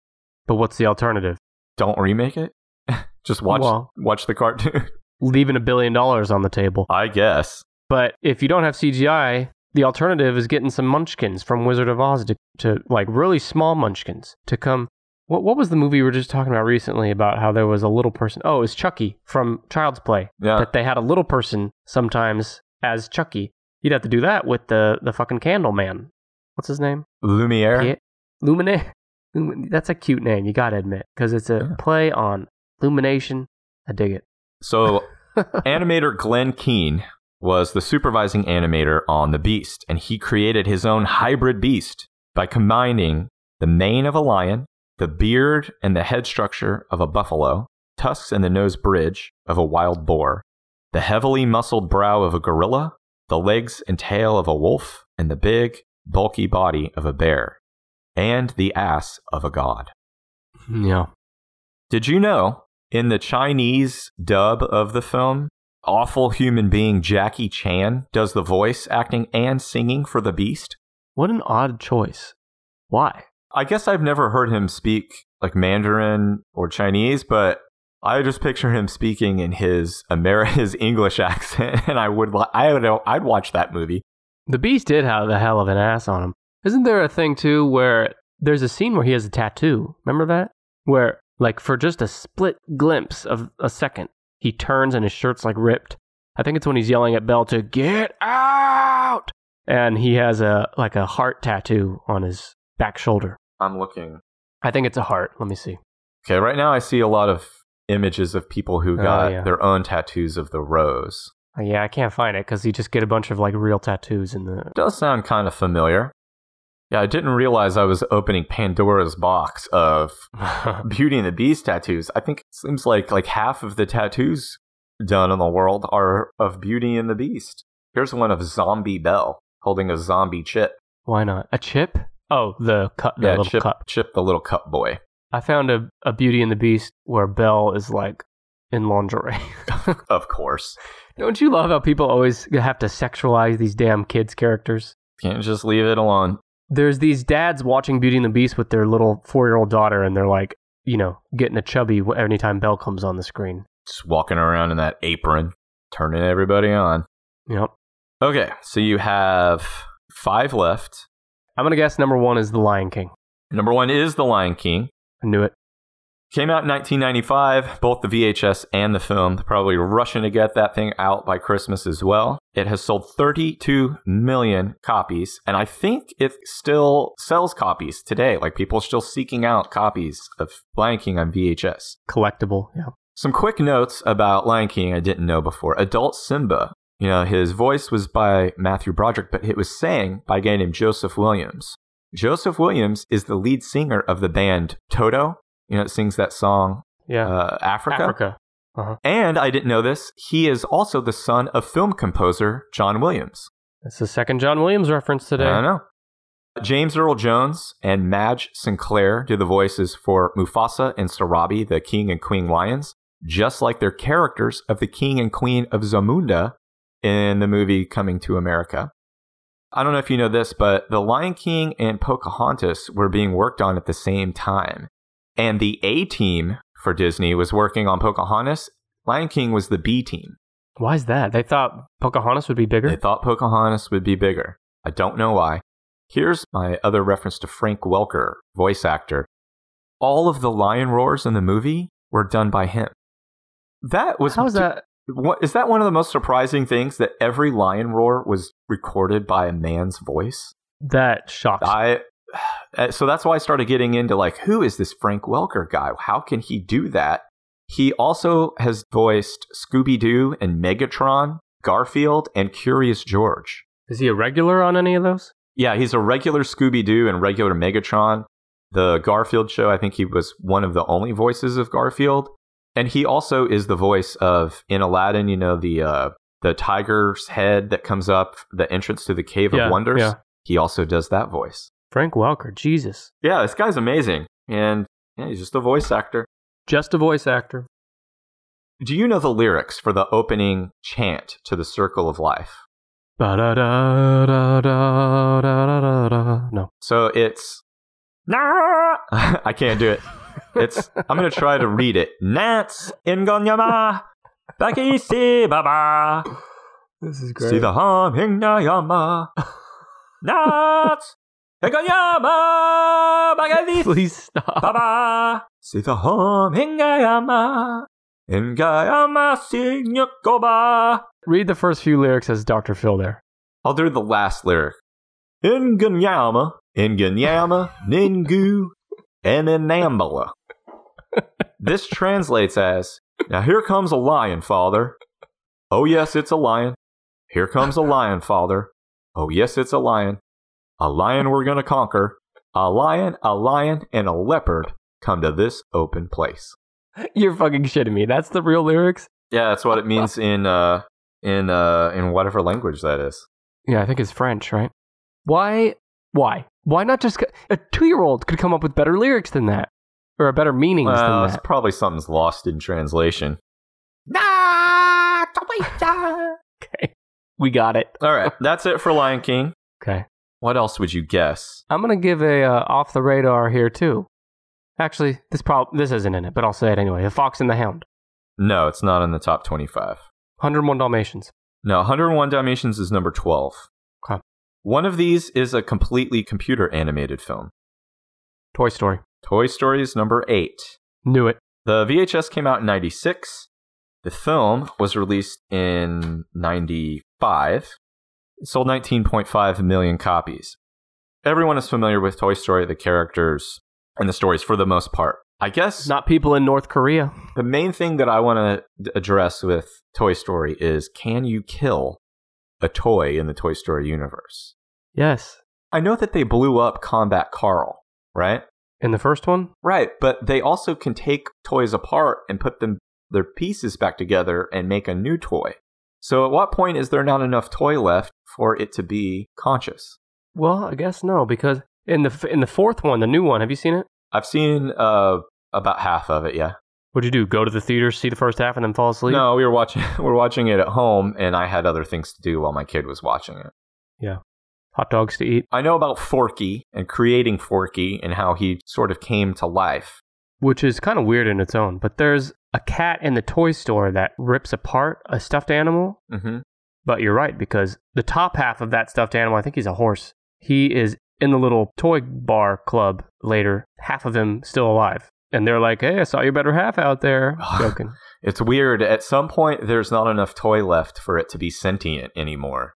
but what's the alternative? Don't remake it. Just watch Well- watch the cartoon. Leaving a billion dollars on the table. I guess. But if you don't have CGI, the alternative is getting some munchkins from Wizard of Oz to, to like really small munchkins to come. What, what was the movie we were just talking about recently about how there was a little person? Oh, it was Chucky from Child's Play. Yeah. That they had a little person sometimes as Chucky. You'd have to do that with the, the fucking candle man. What's his name? Lumiere. Pie- Lumine. Lumin- That's a cute name, you gotta admit, because it's a Yeah. play on illumination. I dig it. So, animator Glenn Keane was the supervising animator on The Beast, and he created his own hybrid beast by combining the mane of a lion, the beard and the head structure of a buffalo, tusks and the nose bridge of a wild boar, the heavily muscled brow of a gorilla, the legs and tail of a wolf, and the big, bulky body of a bear, and the ass of a god. Yeah. Did you know in the Chinese dub of the film, awful human being Jackie Chan does the voice acting and singing for the beast? What an odd choice. Why? I guess I've never heard him speak like Mandarin or Chinese, but I just picture him speaking in his Amer- his English accent, and I would li- I would I'd watch that movie. The Beast did have the hell of an ass on him. Isn't there a thing too where there's a scene where he has a tattoo? Remember that? Where, like, for just a split glimpse of a second, he turns and his shirt's like ripped. I think it's when he's yelling at Belle to get out, and he has a like a heart tattoo on his back shoulder. I'm looking. I think it's a heart. Let me see. Okay, right now I see a lot of images of people who Oh, got yeah. their own tattoos of the rose. Yeah, I can't find it because you just get a bunch of like real tattoos in the. Does sound kind of familiar. Yeah, I didn't realize I was opening Pandora's box of Beauty and the Beast tattoos. I think it seems like like half of the tattoos done in the world are of Beauty and the Beast. Here's one of Zombie Belle holding a zombie chip. Why not a chip? Oh, the cup. The yeah, little chip, cup. chip the little cup boy. I found a, a Beauty and the Beast where Belle is like in lingerie. Of course, Don't you love how people always have to sexualize these damn kids' characters? can't just leave it alone. There's these dads watching Beauty and the Beast with their little four year old daughter, and they're like, you know, getting a chubby anytime Belle comes on the screen. Just walking around in that apron, turning everybody on. Yep. Okay, so you have five left. I'm going to guess number one is The Lion King. Number one is The Lion King. I knew it. Came out in 1995, both the VHS and the film. They're probably rushing to get that thing out by Christmas as well. It has sold 32 million copies, and I think it still sells copies today. Like people are still seeking out copies of Lion King on VHS. Collectible. Yeah. Some quick notes about Lion King I didn't know before. Adult Simba, you know, his voice was by Matthew Broderick, but it was sang by a guy named Joseph Williams. Joseph Williams is the lead singer of the band Toto. You know, it sings that song Yeah. uh, Africa. Africa. And I didn't know this. He is also the son of film composer John Williams. That's the second John Williams reference today. I know. James Earl Jones and Madge Sinclair do the voices for Mufasa and Sarabi, the king and queen lions, just like their characters of the king and queen of Zamunda in the movie Coming to America. I don't know if you know this, but The Lion King and Pocahontas were being worked on at the same time. And the A team for Disney was working on Pocahontas. Lion King was the B team. Why is that? They thought Pocahontas would be bigger? They thought Pocahontas would be bigger. I don't know why. Here's my other reference to Frank Welker, voice actor. All of the lion roars in the movie were done by him. That was How is that? What, is that one of the most surprising things that every lion roar was recorded by a man's voice? That shocked. me. I so that's why I started getting into like who is this Frank Welker guy? How can he do that? He also has voiced Scooby Doo and Megatron, Garfield, and Curious George. Is he a regular on any of those? Yeah, he's a regular Scooby Doo and regular Megatron. The Garfield show, I think he was one of the only voices of Garfield, and he also is the voice of in Aladdin. You know the uh, the tiger's head that comes up the entrance to the Cave Yeah, of Wonders. yeah. He also does that voice. Frank Welker. Jesus. Yeah, this guy's amazing, and yeah, he's just a voice actor. Just a voice actor. Do you know the lyrics for the opening chant to the Circle of Life? No. So it's nah. I can't do it. It's I'm gonna try to read it. Nats ingonyama bakisi baba This is great. see the hum ingonyama Nats ingonyama bakisi Please stop. baba see the hum ingonyama ingonyama sinyakoba. Read the first few lyrics as Dr. Phil there. I'll do the last lyric. Inganyama, Inganyama, Ningu, and Inambala. this translates as Now here comes a lion, father. Oh, yes, it's a lion. Here comes a lion, father. Oh, yes, it's a lion. A lion we're going to conquer. A lion, a lion, and a leopard come to this open place. You're fucking shitting me. That's the real lyrics? Yeah, that's what it means in uh in uh in whatever language that is. Yeah, I think it's French, right? Why? Why? Why not just a two-year-old could come up with better lyrics than that, or a better meanings Well, than that? probably something's lost in translation. Okay, we got it. All right, that's it for Lion King. Okay, What else would you guess? I'm gonna give a uh, off the radar here too. Actually, this prob this isn't in it, but I'll say it anyway. The Fox and the Hound, No, it's not in the top 25. 101 Dalmatians. No, 101 Dalmatians is number 12. Okay. One of these is a completely computer animated film. Toy Story. Toy Story is number 8. Knew it. The VHS came out in 96. The film was released in 95. It sold 19.5 million copies. everyone is familiar with Toy Story, the characters, and the stories for the most part. I guess Not people in North Korea. the main thing that I want to address with Toy Story is can you kill a toy in the Toy Story universe? Yes. I know that they blew up Combat Carl, right? In the first one? Right, but they also can take toys apart and put them their pieces back together and make a new toy. So at what point is there not enough toy left for it to be conscious? Well, I guess no, because in the in the fourth one, the new one, have you seen it? I've seen uh, about half of it, yeah. What'd you do? Go to the theater, see the first half, and then fall asleep? No, we were watching we were watching it at home and I had other things to do while my kid was watching it. Yeah. Hot dogs to eat. I know about Forky and creating Forky and how he sort of came to life. which is kind of weird in its own. But there's a cat in the toy store that rips apart a stuffed animal. hmm But you're right, because the top half of that stuffed animal, I think he's a horse, he is in the little toy bar club later, half of him still alive. And they're like, hey, I saw your better half out there. Joking. It's weird. At some point, there's not enough toy left for it to be sentient anymore.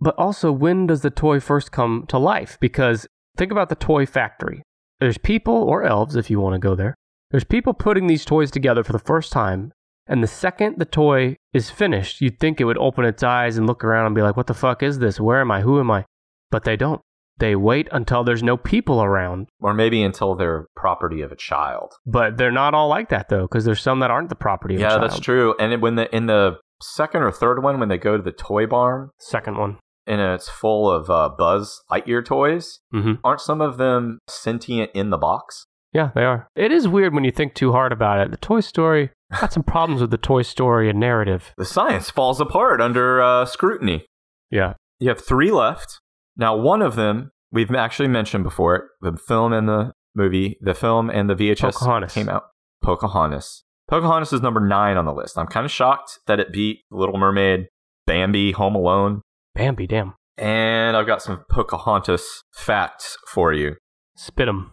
But also, when does the toy first come to life? Because think about the toy factory. There's people, or elves if you want to go there. There's people putting these toys together for the first time. And the second the toy is finished, you'd think it would open its eyes and look around and be like, what the fuck is this? Where am I? Who am I? But they don't. They wait until there's no people around. Or maybe until they're property of a child. But they're not all like that though, because there's some that aren't the property of a child. yeah, that's true. And when the in the second or third one, when they go to the toy barn Second one. and it's full of uh, Buzz Lightyear toys, hmm aren't some of them sentient in the box? Yeah, they are. It is weird when you think too hard about it. The Toy Story got some problems with the Toy Story and narrative. The science falls apart under uh, scrutiny. Yeah. You have three left. Now, one of them we've actually mentioned before. The film and the movie, the film and the VHS Pocahontas. came out. Pocahontas. Pocahontas is number nine on the list. I'm kind of shocked that it beat Little Mermaid, Bambi, Home Alone, Bambi, damn. and I've got some Pocahontas facts for you. Spit 'em.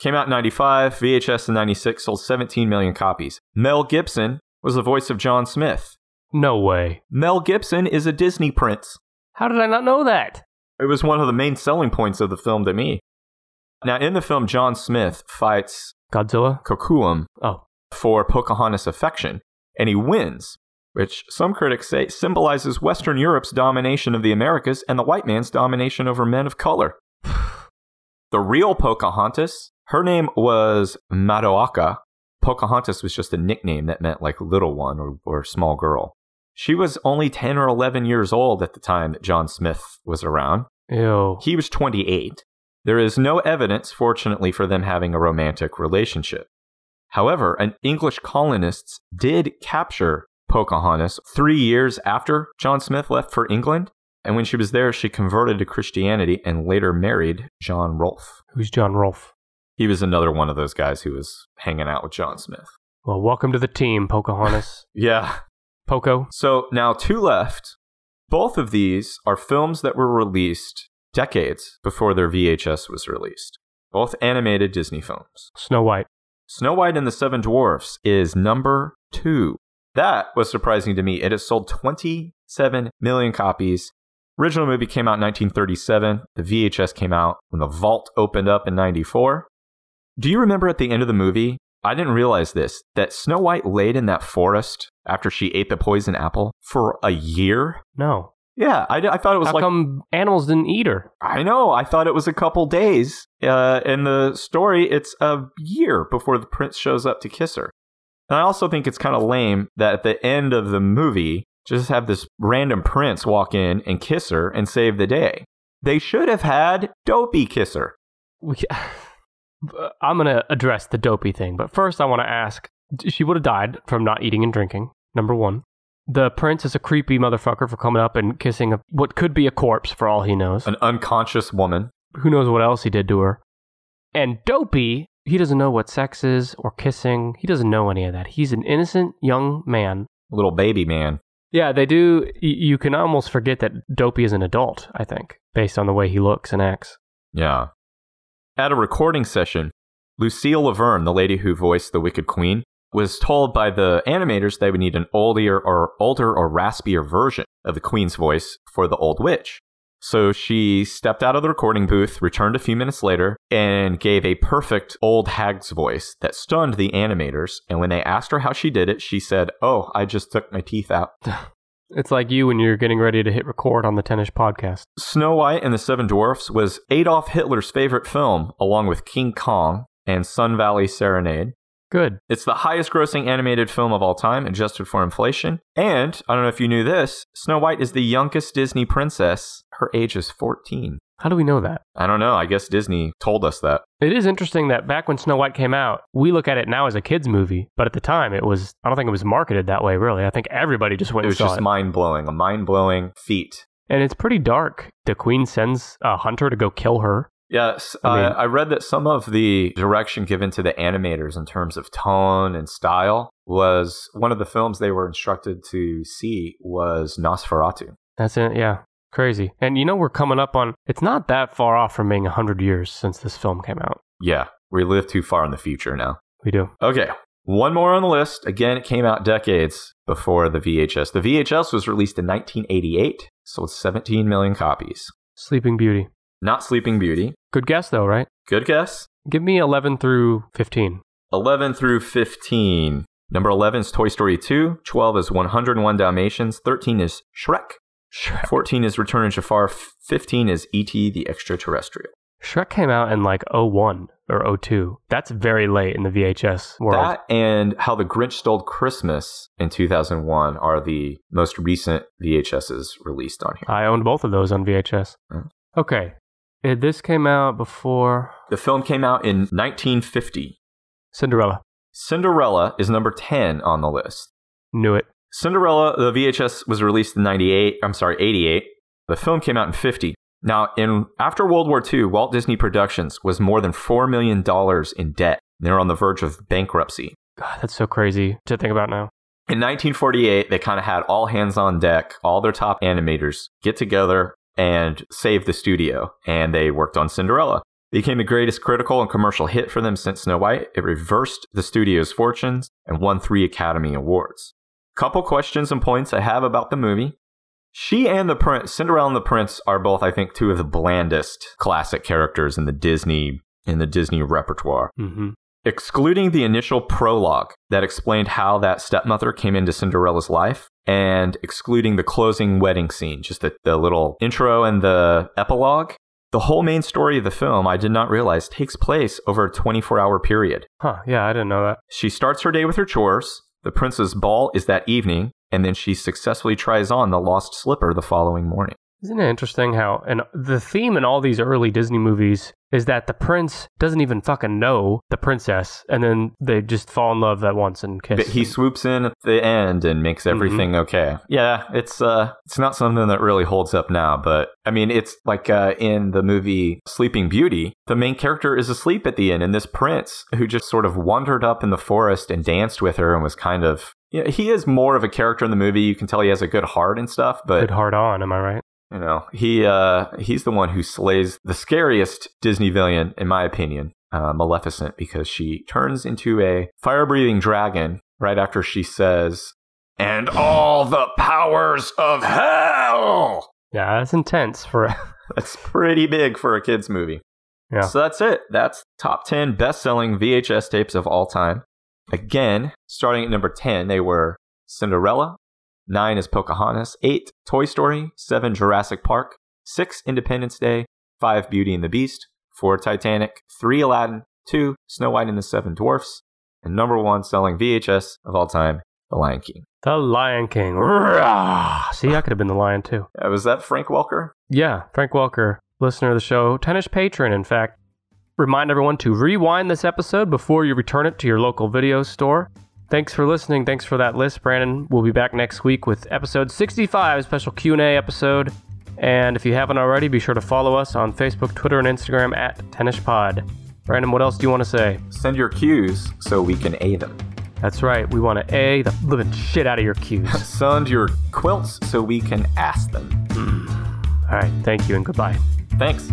Came out in 95, VHS in 96, sold 17 million copies. Mel Gibson was the voice of John Smith. No way. Mel Gibson is a Disney prince. How did I not know that? It was one of the main selling points of the film to me. Now, in the film, John Smith fights Godzilla? Kocoum Oh, for Pocahontas' affection, and he wins, which some critics say symbolizes Western Europe's domination of the Americas and the white man's domination over men of color. the real Pocahontas, her name was Matoaka. Pocahontas was just a nickname that meant like little one or, or small girl. She was only 10 or 11 years old at the time that John Smith was around. ew. He was 28. There is no evidence, fortunately, for them having a romantic relationship. However, an English colonists did capture Pocahontas three years after John Smith left for England. And when she was there, she converted to Christianity and later married John Rolfe. Who's John Rolfe? He was another one of those guys who was hanging out with John Smith. Well, welcome to the team, Pocahontas. Yeah. Poco? So now two left. Both of these are films that were released decades before their VHS was released. Both animated Disney films. Snow White. Snow White and the Seven Dwarfs is number two. That was surprising to me. It has sold 27 million copies. Original movie came out in 1937. The VHS came out when the vault opened up in 94. Do you remember at the end of the movie? I didn't realize this that Snow White laid in that forest after she ate the poison apple for a year. No. Yeah, I, I thought it was How like come animals didn't eat her? I know. I thought it was a couple days. Uh, in the story, it's a year before the prince shows up to kiss her. And I also think it's kind of lame that at the end of the movie, just have this random prince walk in and kiss her and save the day. They should have had Dopey kiss her. We, Uh, I'm going to address the dopey thing, but first I want to ask she would have died from not eating and drinking, number one. The prince is a creepy motherfucker for coming up and kissing a, what could be a corpse for all he knows. An unconscious woman. Who knows what else he did to her. And dopey, he doesn't know what sex is or kissing. He doesn't know any of that. He's an innocent young man. Little baby man. Yeah, they do. You can almost forget that Dopey is an adult, I think, based on the way he looks and acts. Yeah. At a recording session, Lucille La Verne, the lady who voiced the Wicked Queen, was told by the animators they would need an older or older or raspier version of the Queen's voice for the Old Witch. So she stepped out of the recording booth, returned a few minutes later, and gave a perfect old hag's voice that stunned the animators. And when they asked her how she did it, she said, Oh, I just took my teeth out. It's like you when you're getting ready to hit record on the Tennis podcast. Snow White and the Seven Dwarfs was Adolf Hitler's favorite film, along with King Kong and Sun Valley Serenade. Good. It's the highest grossing animated film of all time, adjusted for inflation. And, I don't know if you knew this, Snow White is the youngest Disney princess. Her age is 14. How do we know that? I don't know. I guess Disney told us that. It is interesting that back when Snow White came out, we look at it now as a kids movie, but at the time it was I don't think it was marketed that way really. I think everybody just went It was just it. mind blowing, a mind blowing feat. and it's pretty dark. The queen sends a hunter to go kill her. Yes, I mean- uh, I read that some of the direction given to the animators in terms of tone and style was one of the films they were instructed to see was Nosferatu. That's it. Yeah. Crazy. And you know we're coming up on it's not that far off from being 100 years since this film came out. Yeah, we live too far in the future now. We do. Okay, one more on the list. Again, it came out decades before the VHS. The VHS was released in 1988, sold 17 million copies. Sleeping Beauty. Not Sleeping Beauty. Good guess though, right? Good guess. Give me 11 through 15. 11 through 15. Number 11 is Toy Story 2. 12 is 101 Dalmatians. 13 is Shrek. Shrek. 14 is Return of Jafar. 15 is E.T. the Extraterrestrial. Shrek came out in like 01 or 02. That's very late in the VHS world. That and How the Grinch Stole Christmas in 2001 are the most recent VHSs released on here. I owned both of those on VHS. Mm. Okay. Uh, This came out before The film came out in 1950. Cinderella. Cinderella is number 10 on the list. Knew it. Cinderella, the VHS was released in 98, I'm sorry, 88. The film came out in 50. Now, in after World War II, Walt Disney Productions was more than 4 million dollars in debt. They were on the verge of bankruptcy. God, that's so crazy to think about now. In 1948, they kind of had all hands on deck, all their top animators get together and save the studio, and they worked on Cinderella. It became the greatest critical and commercial hit for them since Snow White. It reversed the studio's fortunes and won three Academy Awards. Couple questions and points I have about the movie. She and the Prince, Cinderella and the Prince, are both, I think, two of the blandest classic characters in the Disney in the Disney repertoire. hmm Excluding the initial prologue that explained how that stepmother came into Cinderella's life, and excluding the closing wedding scene, just the, the little intro and the epilogue, the whole main story of the film, I did not realize, takes place over a 24 hour period. Huh. Yeah, I didn't know that. She starts her day with her chores, the prince's ball is that evening, and then she successfully tries on the lost slipper the following morning. Isn't it interesting how, and the theme in all these early Disney movies is that the prince doesn't even fucking know the princess, and then they just fall in love at once and kiss. But he swoops in at the end and makes everything okay. Yeah, it's uh it's not something that really holds up now, but I mean it's like uh in the movie Sleeping Beauty, the main character is asleep at the end and this prince who just sort of wandered up in the forest and danced with her and was kind of yeah, he is more of a character in the movie. You can tell he has a good heart and stuff, but Good hard on, am I right? You know, he uh he's the one who slays the scariest Disney villain, in my opinion, uh, Maleficent, because she turns into a fire-breathing dragon right after she says, "And all the powers of hell." Yeah, that's intense for. That's pretty big for a kids movie. Yeah. So that's it. That's top 10 best-selling VHS tapes of all time. Again, starting at number 10, they were Cinderella, 9 is Pocahontas, 8 Toy Story, 7 Jurassic Park, 6 Independence Day, 5 Beauty and the Beast, 4 Titanic, 3 Aladdin, 2 Snow White and the Seven Dwarfs, and number 1 selling VHS of all time, The Lion King. the Lion King. Rah! See, I could have been the lion too. Uh, was that Frank Welker? Yeah, Frank Welker, listener of the show, tennis patron, in fact. Remind everyone to rewind this episode before you return it to your local video store. Thanks for listening. Thanks for that list, Brandon. We'll be back next week with episode 65, special Q&A episode. And if you haven't already, be sure to follow us on Facebook, Twitter, and Instagram at TennisPod. Brandon, what else do you want to say? Send your cues so we can A them. That's right. We want to A the living shit out of your cues. Send your quilts so we can ask them. Hmm. All right. Thank you and goodbye. Thanks.